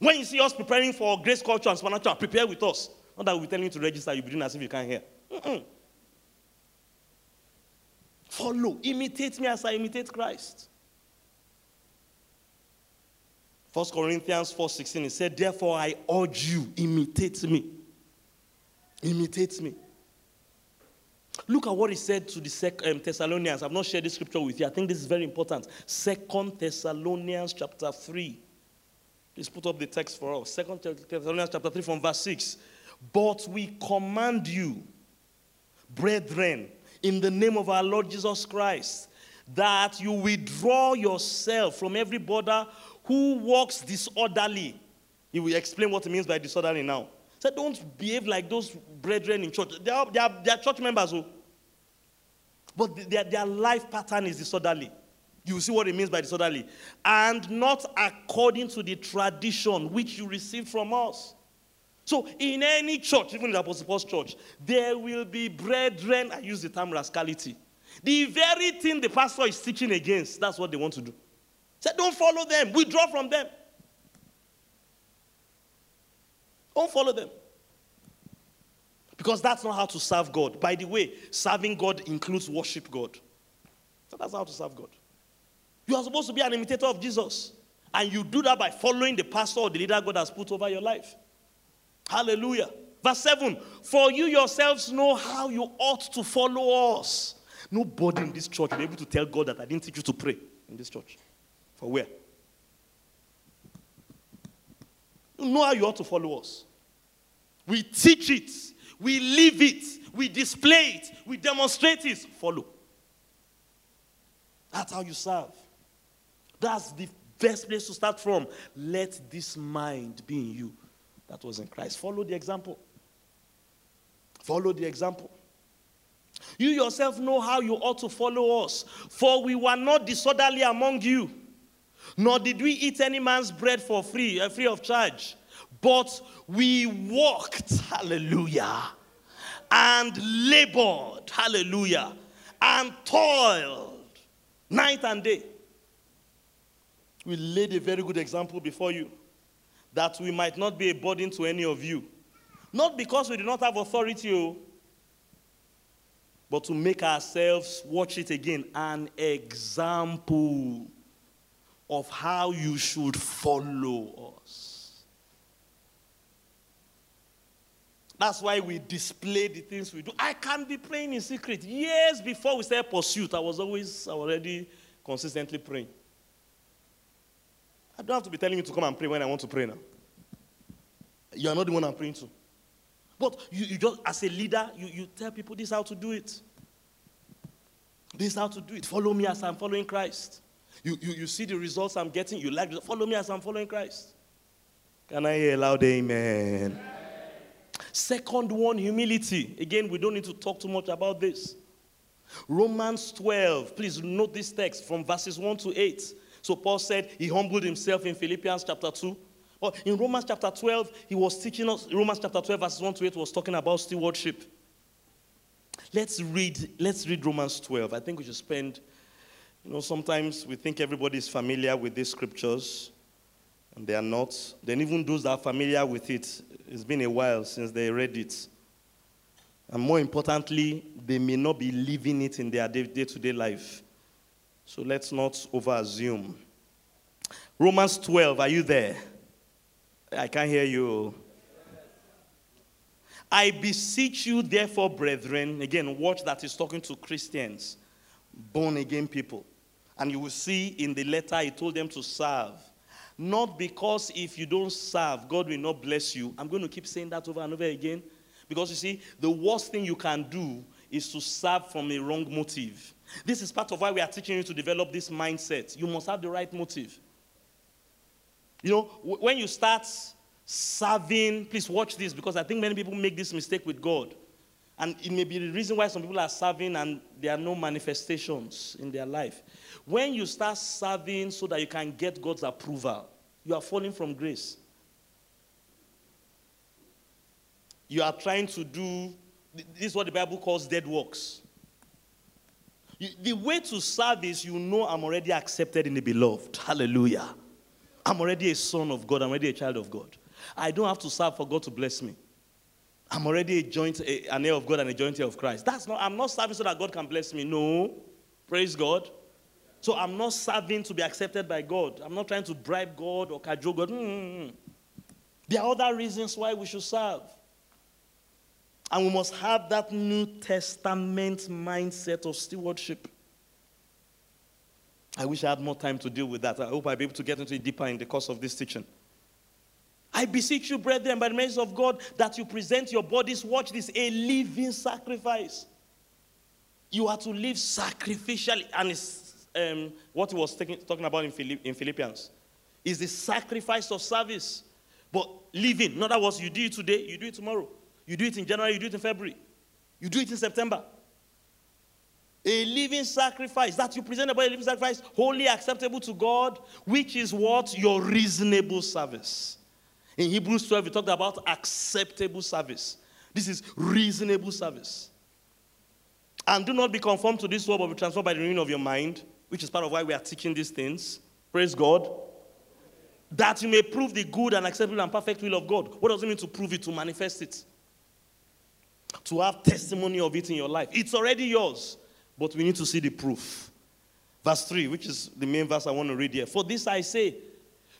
When you see us preparing for grace culture and supernatural, prepare with us. Not that we're telling you to register, you'll be doing as if you can't hear. Mm-mm. Follow. Imitate me as I imitate Christ. 1 Corinthians 4:16 it said, Therefore I urge you, imitate me. Imitate me. Look at what he said to the um, Thessalonians. I've not shared this scripture with you. I think this is very important. Second Thessalonians chapter 3. Please put up the text for us. Second Thessalonians chapter 3 from verse 6. But we command you, brethren, in the name of our Lord Jesus Christ, that you withdraw yourself from every brother who walks disorderly. He will explain what he means by disorderly now. So don't behave like those brethren in church. They are, they are, they are church members, oh. but their, their life pattern is disorderly. You see what it means by disorderly. And not according to the tradition which you received from us. So, in any church, even the Apostle Paul's church, there will be brethren, I use the term rascality. The very thing the pastor is teaching against, that's what they want to do. Say, don't follow them, withdraw from them. Don't follow them. Because that's not how to serve God. By the way, serving God includes worship God. So that's how to serve God. You are supposed to be an imitator of Jesus. And you do that by following the pastor or the leader God has put over your life. Hallelujah. Verse 7 For you yourselves know how you ought to follow us. Nobody in this church will be able to tell God that I didn't teach you to pray in this church. For where? You know how you ought to follow us. We teach it, we live it, we display it, we demonstrate it. Follow. That's how you serve. That's the best place to start from. Let this mind be in you that was in Christ. Follow the example. Follow the example. You yourself know how you ought to follow us, for we were not disorderly among you, nor did we eat any man's bread for free, uh, free of charge, but we walked, hallelujah, and labored, hallelujah, and toiled night and day. We laid a very good example before you that we might not be a burden to any of you. Not because we do not have authority, oh, but to make ourselves, watch it again, an example of how you should follow us. That's why we display the things we do. I can be praying in secret. Years before we started pursuit, I was always already consistently praying. I don't have to be telling you to come and pray when I want to pray now. You are not the one I'm praying to. But you, you just, as a leader, you, you tell people this how to do it. This how to do it. Follow me as I'm following Christ. You, you, you see the results I'm getting. You like, follow me as I'm following Christ. Can I hear a loud amen? amen? Second one, humility. Again, we don't need to talk too much about this. Romans 12. Please note this text from verses 1 to 8. So Paul said he humbled himself in Philippians chapter 2. But in Romans chapter 12, he was teaching us, Romans chapter 12, verses 1 to 8 was talking about stewardship. Let's read, let's read Romans 12. I think we should spend, you know, sometimes we think everybody is familiar with these scriptures, and they are not. Then even those that are familiar with it, it's been a while since they read it. And more importantly, they may not be living it in their day to day life. So let's not over assume. Romans 12, are you there? I can't hear you. I beseech you, therefore, brethren, again, watch that he's talking to Christians, born again people. And you will see in the letter he told them to serve. Not because if you don't serve, God will not bless you. I'm going to keep saying that over and over again. Because you see, the worst thing you can do is to serve from a wrong motive. This is part of why we are teaching you to develop this mindset. You must have the right motive. You know, when you start serving, please watch this because I think many people make this mistake with God. And it may be the reason why some people are serving and there are no manifestations in their life. When you start serving so that you can get God's approval, you are falling from grace. You are trying to do, this is what the Bible calls dead works. The way to serve is you know I'm already accepted in the beloved. Hallelujah. I'm already a son of God. I'm already a child of God. I don't have to serve for God to bless me. I'm already a joint, a, an heir of God and a joint heir of Christ. That's not, I'm not serving so that God can bless me. No. Praise God. So I'm not serving to be accepted by God. I'm not trying to bribe God or cajole God. Mm-hmm. There are other reasons why we should serve. And we must have that New Testament mindset of stewardship. I wish I had more time to deal with that. I hope I'll be able to get into it deeper in the course of this teaching. I beseech you, brethren, by the mercy of God, that you present your bodies, watch this, a living sacrifice. You are to live sacrificially, and it's um, what he was taking, talking about in, Philipp, in Philippians. Is the sacrifice of service. But living, in other words, you do it today, you do it tomorrow. You do it in January, you do it in February. You do it in September. A living sacrifice that you present about a living sacrifice, wholly acceptable to God, which is what? Your reasonable service. In Hebrews 12, we talked about acceptable service. This is reasonable service. And do not be conformed to this world, but be transformed by the renewing of your mind, which is part of why we are teaching these things. Praise God. That you may prove the good and acceptable and perfect will of God. What does it mean to prove it? To manifest it to have testimony of it in your life. It's already yours, but we need to see the proof. Verse 3, which is the main verse I want to read here. For this I say,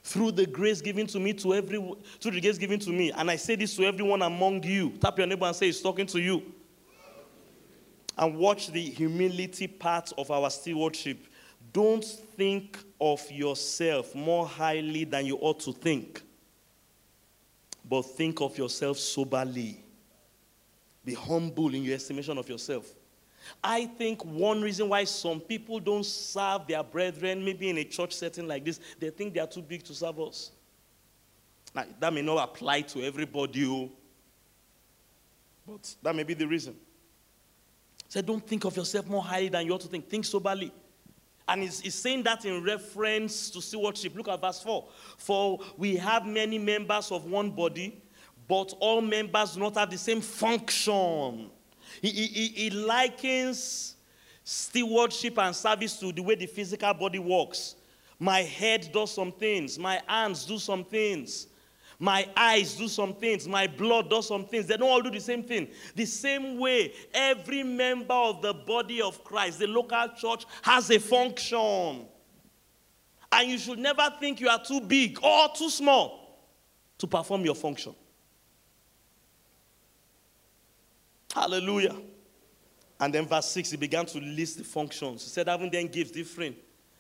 through the grace given to me to every through the grace given to me, and I say this to everyone among you. Tap your neighbor and say, He's talking to you. And watch the humility part of our stewardship. Don't think of yourself more highly than you ought to think, but think of yourself soberly be humble in your estimation of yourself. I think one reason why some people don't serve their brethren, maybe in a church setting like this, they think they are too big to serve us. Now, that may not apply to everybody, oh, but that may be the reason. So don't think of yourself more highly than you ought to think. Think soberly. And he's, he's, saying that in reference to stewardship. Look at verse 4. For we have many members of one body but all members do not have the same function. He, he, he likens stewardship and service to the way the physical body works. My head does some things, my hands do some things, my eyes do some things, my blood does some things. They don't all do the same thing. The same way, every member of the body of Christ, the local church, has a function. And you should never think you are too big or too small to perform your function. Hallelujah. And then verse 6, he began to list the functions. He said, having then gifts different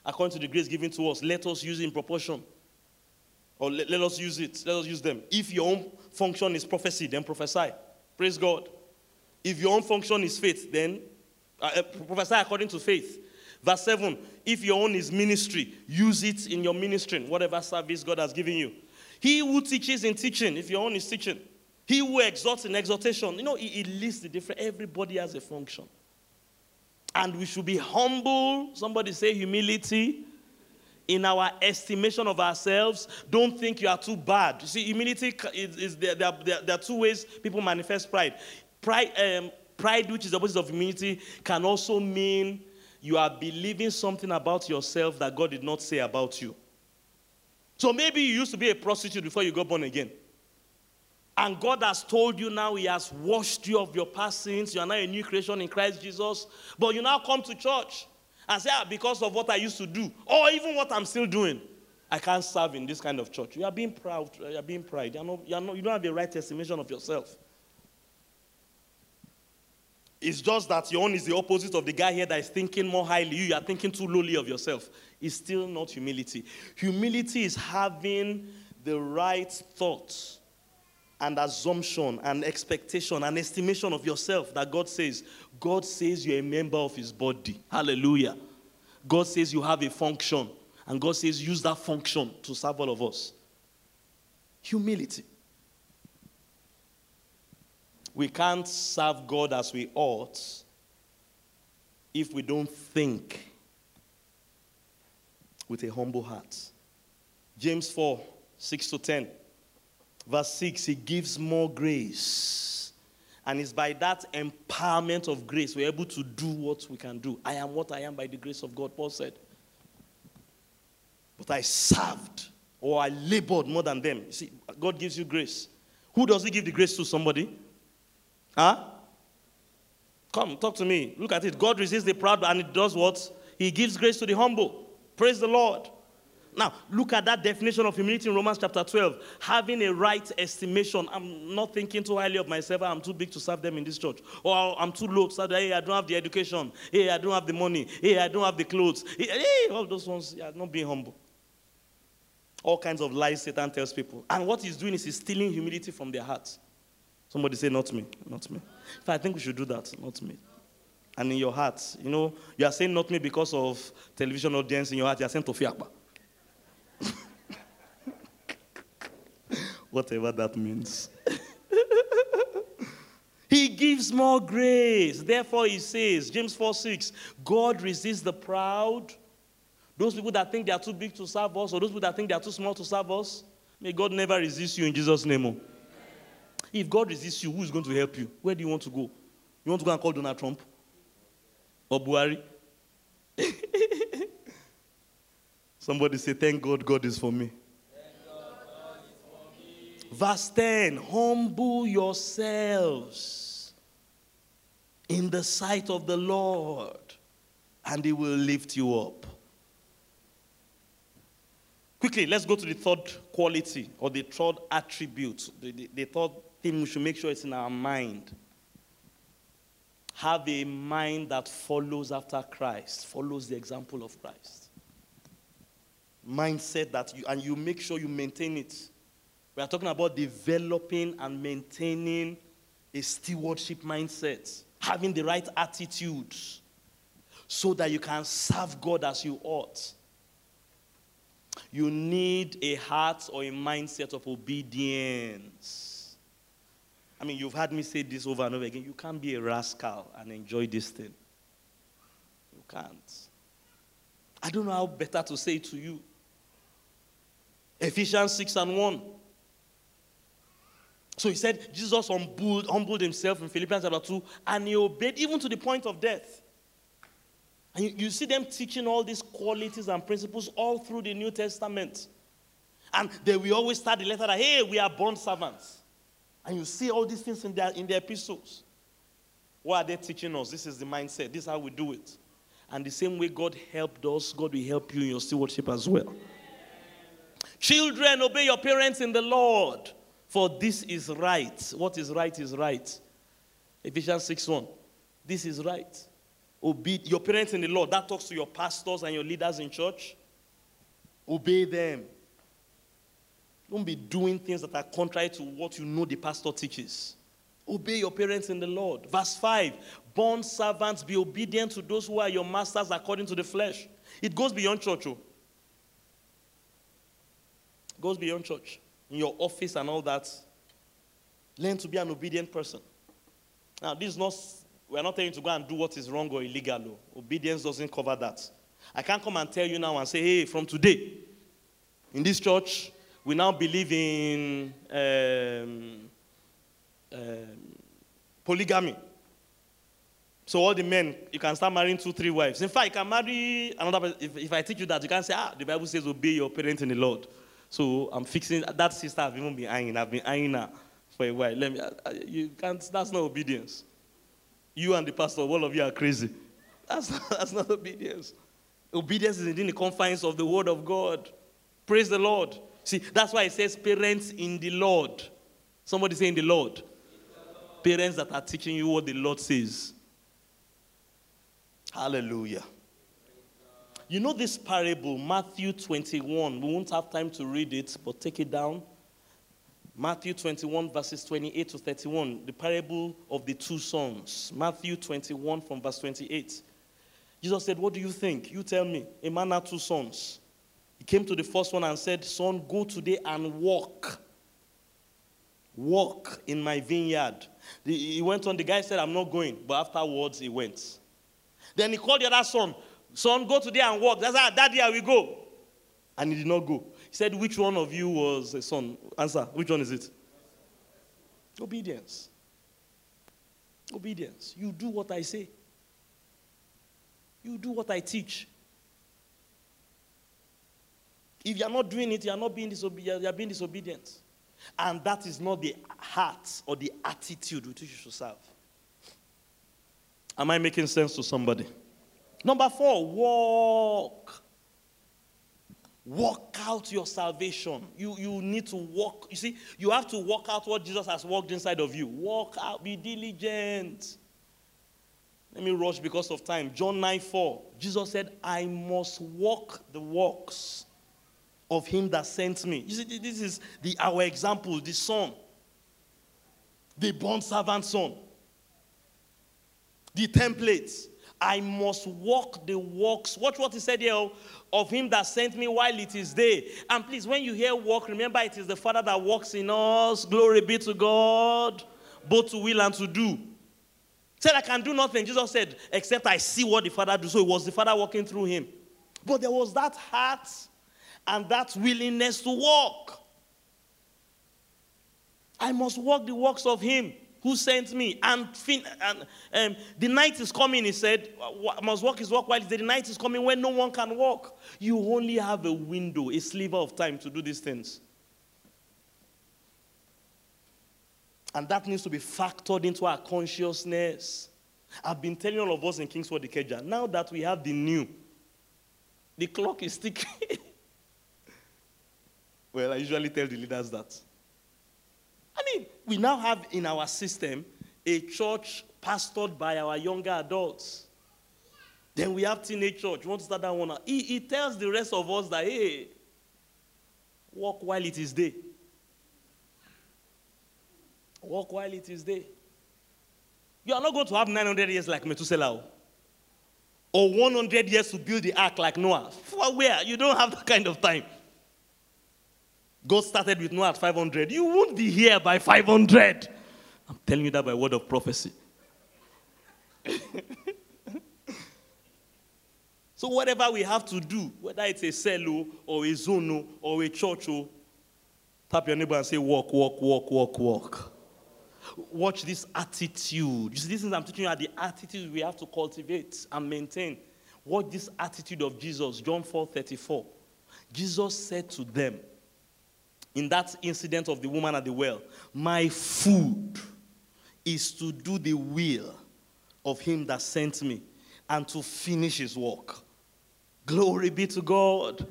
according to the grace given to us, let us use it in proportion. Or let, let us use it. Let us use them. If your own function is prophecy, then prophesy. Praise God. If your own function is faith, then uh, uh prophesy according to faith. Verse 7 If your own is ministry, use it in your ministry, whatever service God has given you. He who teaches in teaching, if your own is teaching, he who exalts in exhortation, you know, he, he lists the different, everybody has a function. And we should be humble. Somebody say humility in our estimation of ourselves. Don't think you are too bad. You see, humility is, is there, there, there, there, are two ways people manifest pride. Pride, um, pride, which is the opposite of humility, can also mean you are believing something about yourself that God did not say about you. So maybe you used to be a prostitute before you got born again. And God has told you now, He has washed you of your past sins. You are now a new creation in Christ Jesus. But you now come to church and say, ah, because of what I used to do, or even what I'm still doing, I can't serve in this kind of church. You are being proud. You are being pride. You, not, you, not, you don't have the right estimation of yourself. It's just that your own is the opposite of the guy here that is thinking more highly. You are thinking too lowly of yourself. It's still not humility. Humility is having the right thoughts and assumption and expectation and estimation of yourself that God says. God says you're a member of his body. Hallelujah. God says you have a function. And God says use that function to serve all of us. Humility. We can't serve God as we ought if we don't think with a humble heart. James 4 6 to 10. Verse 6, he gives more grace. And it's by that empowerment of grace we're able to do what we can do. I am what I am by the grace of God, Paul said. But I served or I labored more than them. You see, God gives you grace. Who does he give the grace to? Somebody? Huh? Come, talk to me. Look at it. God resists the proud and it does what? He gives grace to the humble. Praise the Lord. Now, look at that definition of humility in Romans chapter 12. Having a right estimation. I'm not thinking too highly of myself. I'm too big to serve them in this church. Or I'm too low to serve them. Hey, I don't have the education. Hey, I don't have the money. Hey, I don't have the clothes. Hey, all those ones, yeah, not being humble. All kinds of lies Satan tells people. And what he's doing is he's stealing humility from their hearts. Somebody say, Not me, not me. If I think we should do that, not me. And in your heart, you know, you are saying not me because of television audience in your heart, you are saying Tufiakwa. Whatever that means. <laughs> he gives more grace. Therefore, he says, James 4 6, God resists the proud. Those people that think they are too big to serve us, or those people that think they are too small to serve us, may God never resist you in Jesus' name. Oh. If God resists you, who is going to help you? Where do you want to go? You want to go and call Donald Trump? Or Buhari? <laughs> Somebody say, Thank God, God is for me. Verse 10 Humble yourselves in the sight of the Lord, and He will lift you up. Quickly, let's go to the third quality or the third attribute, the, the, the third thing we should make sure it's in our mind. Have a mind that follows after Christ, follows the example of Christ. Mindset that you, and you make sure you maintain it. We are talking about developing and maintaining a stewardship mindset, having the right attitudes so that you can serve God as you ought. You need a heart or a mindset of obedience. I mean, you've heard me say this over and over again. You can't be a rascal and enjoy this thing. You can't. I don't know how better to say it to you. Ephesians 6 and 1. So he said Jesus humbled, humbled himself in Philippians chapter 2 and he obeyed even to the point of death. And you, you see them teaching all these qualities and principles all through the New Testament. And they will always start the letter that, hey, we are born servants. And you see all these things in their, in their epistles. What are they teaching us? This is the mindset. This is how we do it. And the same way God helped us, God will help you in your stewardship as well. Children, obey your parents in the Lord, for this is right. What is right is right. Ephesians 6 1. This is right. Obey your parents in the Lord. That talks to your pastors and your leaders in church. Obey them. Don't be doing things that are contrary to what you know the pastor teaches. Obey your parents in the Lord. Verse 5 Bond servants, be obedient to those who are your masters according to the flesh. It goes beyond church. Oh. Goes beyond church. In your office and all that. Learn to be an obedient person. Now, this is not, we're not telling you to go and do what is wrong or illegal. Oh. Obedience doesn't cover that. I can't come and tell you now and say, hey, from today, in this church, we now believe in um, um, polygamy. So all the men, you can start marrying two, three wives. In fact, you can marry another person. If, if I teach you that, you can say, ah, the Bible says obey your parents in the Lord. So I'm fixing, that sister I've even been eyeing. I've been eyeing her for a while. Let me, you can't, that's not obedience. You and the pastor, all of you are crazy. That's not, that's not obedience. Obedience is within the confines of the word of God. Praise the Lord. See, that's why it says parents in the Lord. Somebody say in the Lord. the Lord. Parents that are teaching you what the Lord says. Hallelujah. You know this parable, Matthew 21. We won't have time to read it, but take it down. Matthew 21, verses 28 to 31. The parable of the two sons. Matthew 21, from verse 28. Jesus said, What do you think? You tell me. A man had two sons. He came to the first one and said, Son, go today and walk. Walk in my vineyard. He went on, the guy said, I'm not going. But afterwards, he went. Then he called the other son, Son, go today and work. That's how, Daddy, I will go. And he did not go. He said, Which one of you was a son? Answer. Which one is it? Obedience. Obedience. You do what I say, you do what I teach. If you are not doing it, you are not being disobedient. You are being disobedient. And that is not the heart or the attitude with which you should serve. Am I making sense to somebody? Number four, walk. Work out your salvation. You, you need to walk. You see, you have to work out what Jesus has walked inside of you. Walk out, be diligent. Let me rush because of time. John 9 4. Jesus said, I must walk the works of him that sent me. You see, this is the, our example, the son, the born servant son, the templates. I must walk the works. Watch what he said here oh, of him that sent me while it is day. And please, when you hear walk, remember it is the Father that walks in us. Glory be to God, both to will and to do. Said, I can do nothing. Jesus said, except I see what the Father do. So it was the Father walking through him. But there was that heart and that willingness to walk. I must walk the works of him who sent me. And, fin- and um, the night is coming, he said, must walk his walk while the night is coming when no one can walk. You only have a window, a sliver of time to do these things. And that needs to be factored into our consciousness. I've been telling all of us in Kingsword Ikeja, now that we have the new, the clock is ticking. <laughs> well, I usually tell the leaders that. I mean, we now have in our system a church pastored by our younger adults. Then we have teenage church. You want to start that one? He, he tells the rest of us that, hey, walk while it is day. Walk while it is day. You are not going to have 900 years like Methuselah oh. or 100 years to build the ark like Noah. For where? You don't have that kind of time. God started with Noah at 500. You won't be here by 500. I'm telling you that by word of prophecy. <laughs> so, whatever we have to do, whether it's a cell or a zone or a church, tap your neighbor and say, Walk, walk, walk, walk, walk. Watch this attitude. You see, these things I'm teaching you are the attitudes we have to cultivate and maintain. Watch this attitude of Jesus, John 4 34. Jesus said to them, in that incident of the woman at the well, My food is to do the will of him that sent me and to finish his work. Glory be to God.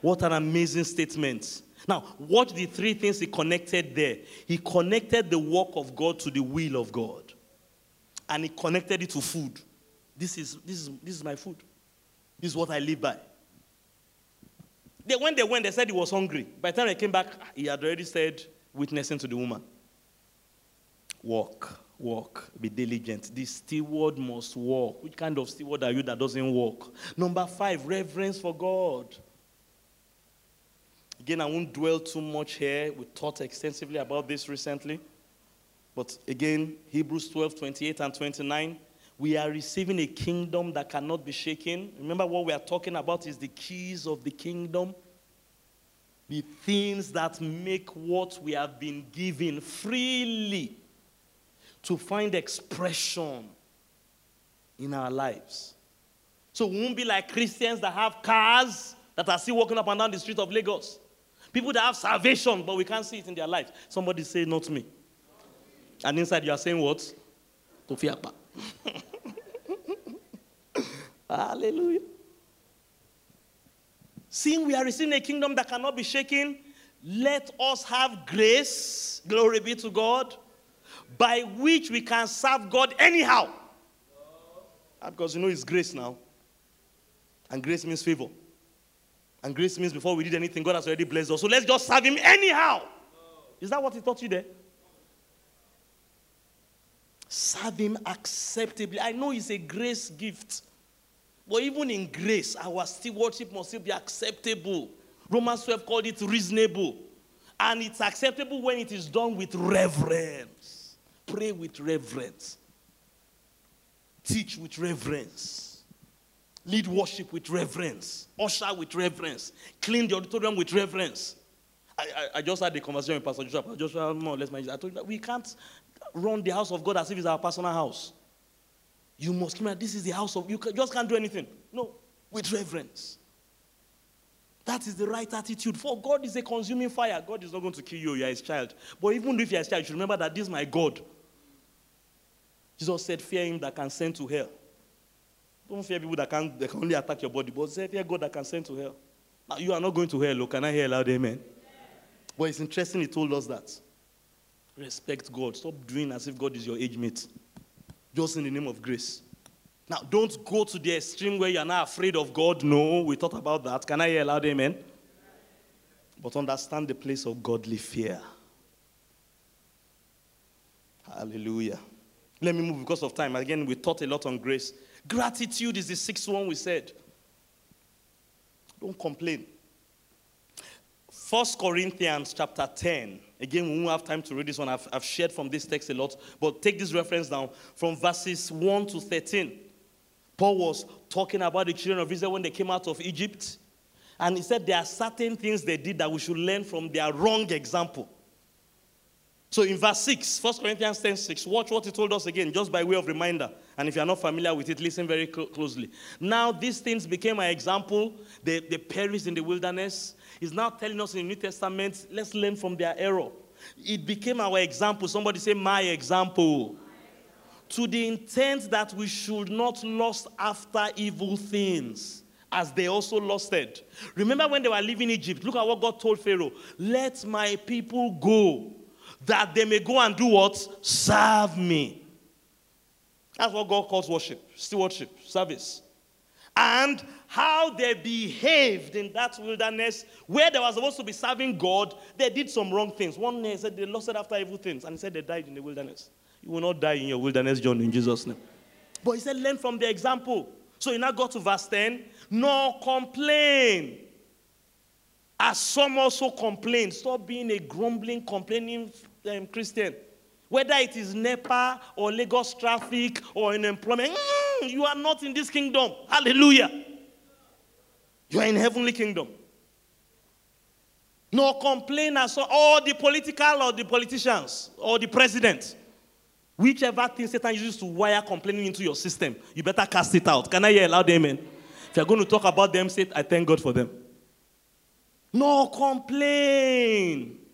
What an amazing statement. Now, watch the three things he connected there. He connected the work of God to the will of God, and he connected it to food. This is, this is, this is my food. This is what I live by. They, when they went, they said he was hungry. By the time they came back, he had already said, witnessing to the woman, Walk, walk, be diligent. The steward must walk. Which kind of steward are you that doesn't walk? Number five, reverence for God. Again, I won't dwell too much here. We talked extensively about this recently. But again, Hebrews 12, 28 and 29 we are receiving a kingdom that cannot be shaken. Remember, what we are talking about is the keys of the kingdom. The things that make what we have been given freely to find expression in our lives. So we won't be like Christians that have cars that are still walking up and down the street of Lagos. People that have salvation, but we can't see it in their lives. Somebody say, Not me. And inside you are saying what? Tufiakwa. <laughs> Hallelujah. Seeing we are receiving a kingdom that cannot be shaken, let us have grace, glory be to God, by which we can serve God anyhow. Because you know it's grace now. And grace means favor. And grace means before we did anything, God has already blessed us. So let's just serve Him anyhow. Is that what He taught you there? Serve Him acceptably. I know it's a grace gift. But even in grace, our stewardship must still be acceptable. Romans 12 called it reasonable. And it's acceptable when it is done with reverence. Pray with reverence. Teach with reverence. Lead worship with reverence. Usher with reverence. Clean the auditorium with reverence. I, I, I just had a conversation with Pastor Joshua. Pastor Joshua, more or less, I told him that we can't run the house of God as if it's our personal house. You must come out. This is the house of you. Just can't do anything. No, with reverence. That is the right attitude. For God is a consuming fire. God is not going to kill you. You are his child. But even if you are his child, you should remember that this is my God. Jesus said, Fear him that can send to hell. Don't fear people that can, that can only attack your body, but fear God that can send to hell. Now, you are not going to hell. Oh, can I hear loud amen? But it's interesting he told us that. Respect God. Stop doing as if God is your age mate. Just in the name of grace. Now, don't go to the extreme where you're not afraid of God. No, we thought about that. Can I hear loud amen? But understand the place of godly fear. Hallelujah. Let me move because of time. Again, we taught a lot on grace. Gratitude is the sixth one we said. Don't complain. First Corinthians chapter 10. Again, we won't have time to read this one. I've, I've shared from this text a lot. But take this reference down from verses 1 to 13. Paul was talking about the children of Israel when they came out of Egypt. And he said there are certain things they did that we should learn from their wrong example. So in verse 6, 1 Corinthians 10 6, watch what he told us again, just by way of reminder. And if you're not familiar with it, listen very cl- closely. Now, these things became an example. They, they perished in the wilderness. He's now telling us in the New Testament, let's learn from their error. It became our example. Somebody say, My example. To the intent that we should not lust after evil things as they also lusted. Remember when they were leaving Egypt? Look at what God told Pharaoh Let my people go, that they may go and do what? Serve me. That's what God calls worship, stewardship, service. And how they behaved in that wilderness where they were supposed to be serving God, they did some wrong things. One day said they lusted after evil things, and he said they died in the wilderness. You will not die in your wilderness journey in Jesus' name. But he said, learn from the example. So he now got to verse 10, nor complain. As some also complain. Stop being a grumbling, complaining um, Christian. Whether it is NEPA or Lagos traffic or unemployment, mm, you are not in this kingdom. Hallelujah. You are in heavenly kingdom. No complain as all the political or the politicians or the president. Whichever thing Satan uses to wire complaining into your system, you better cast it out. Can I hear loud amen? If you're going to talk about them, say, I thank God for them. No complain.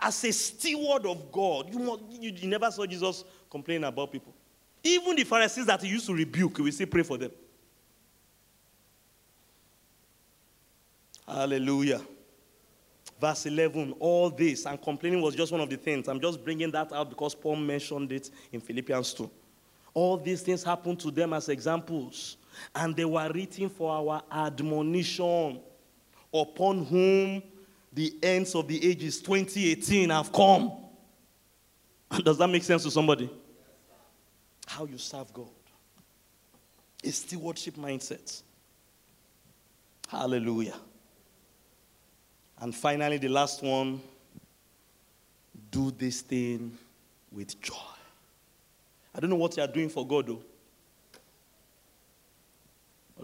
As a steward of God, you, you, you never saw Jesus complain about people. Even the Pharisees that he used to rebuke, we still pray for them. Hallelujah. Verse 11, all this, and complaining was just one of the things. I'm just bringing that out because Paul mentioned it in Philippians 2. All these things happened to them as examples, and they were written for our admonition, upon whom the ends of the ages 2018 have come. <laughs> Does that make sense to somebody? How you serve God. A stewardship mindset. Hallelujah. And finally, the last one do this thing with joy. I don't know what you are doing for God, though.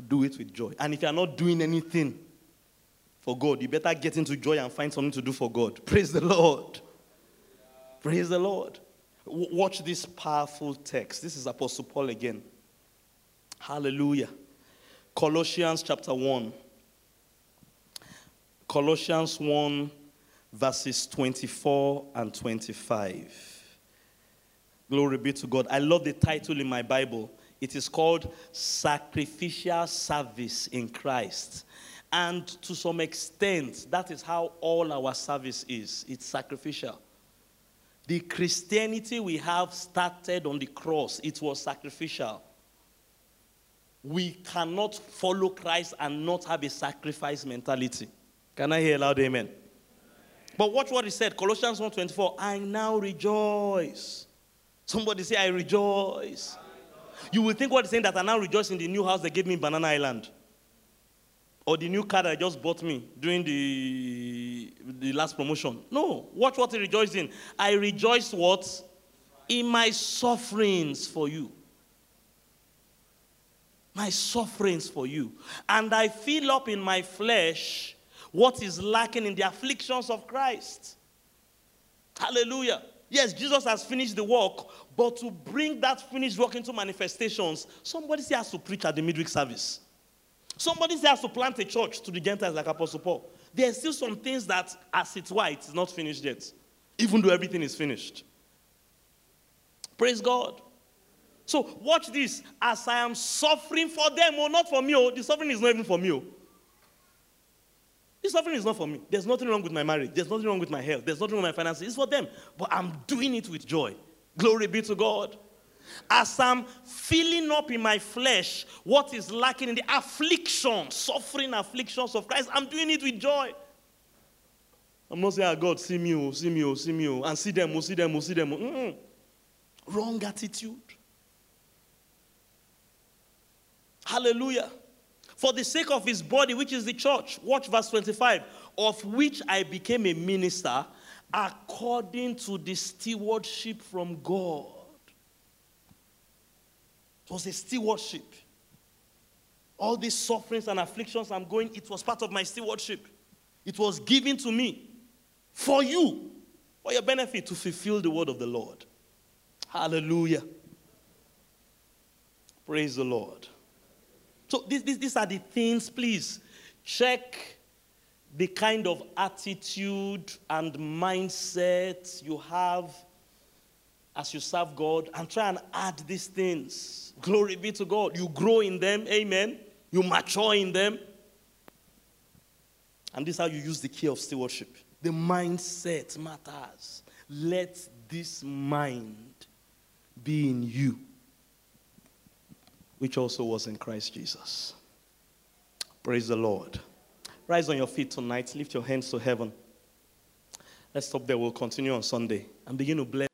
Do it with joy. And if you are not doing anything for God, you better get into joy and find something to do for God. Praise the Lord. Praise the Lord. W- watch this powerful text. This is Apostle Paul again. Hallelujah. Colossians chapter 1. Colossians 1, verses 24 and 25. Glory be to God. I love the title in my Bible. It is called Sacrificial Service in Christ. And to some extent, that is how all our service is it's sacrificial. The Christianity we have started on the cross, it was sacrificial. We cannot follow Christ and not have a sacrifice mentality. Can I hear loud amen? But watch what he said, Colossians 1:24. I now rejoice. Somebody say, I rejoice. You will think what he's saying that I now rejoice in the new house they gave me Banana Island. Or the new car that I just bought me during the, the last promotion. No, watch what he rejoiced in. I rejoice what? In my sufferings for you. My sufferings for you. And I fill up in my flesh what is lacking in the afflictions of Christ. Hallelujah. Yes, Jesus has finished the work, but to bring that finished work into manifestations, somebody has to preach at the midweek service. Somebody has to plant a church to the Gentiles like Apostle Paul. There are still some things that, as it's why, it's not finished yet, even though everything is finished. Praise God. So watch this. As I am suffering for them, or oh, not for me, oh, the suffering is not even for me. Oh. This offering is not for me. There's nothing wrong with my marriage. There's nothing wrong with my health. There's nothing wrong with my finances. It's for them. But I'm doing it with joy. Glory be to God. As I'm filling up in my flesh what is lacking in the affliction, suffering afflictions of Christ, I'm doing it with joy. I'm not saying, oh, God, see me, oh, see me, oh, see me, oh, and see them, oh, see them, oh, see them. Oh. Mm-mm. Wrong attitude. Hallelujah. For the sake of his body, which is the church. Watch verse 25. Of which I became a minister according to the stewardship from God. It was a stewardship. All these sufferings and afflictions I'm going, it was part of my stewardship. It was given to me for you, for your benefit, to fulfill the word of the Lord. Hallelujah. Praise the Lord. So, this, this, these are the things, please check the kind of attitude and mindset you have as you serve God and try and add these things. Glory be to God. You grow in them, amen. You mature in them. And this is how you use the key of stewardship. The mindset matters. Let this mind be in you, which also was in Christ Jesus. Praise the Lord. Rise on your feet tonight. Lift your hands to heaven. Let's stop there. We'll continue on Sunday and begin to bless.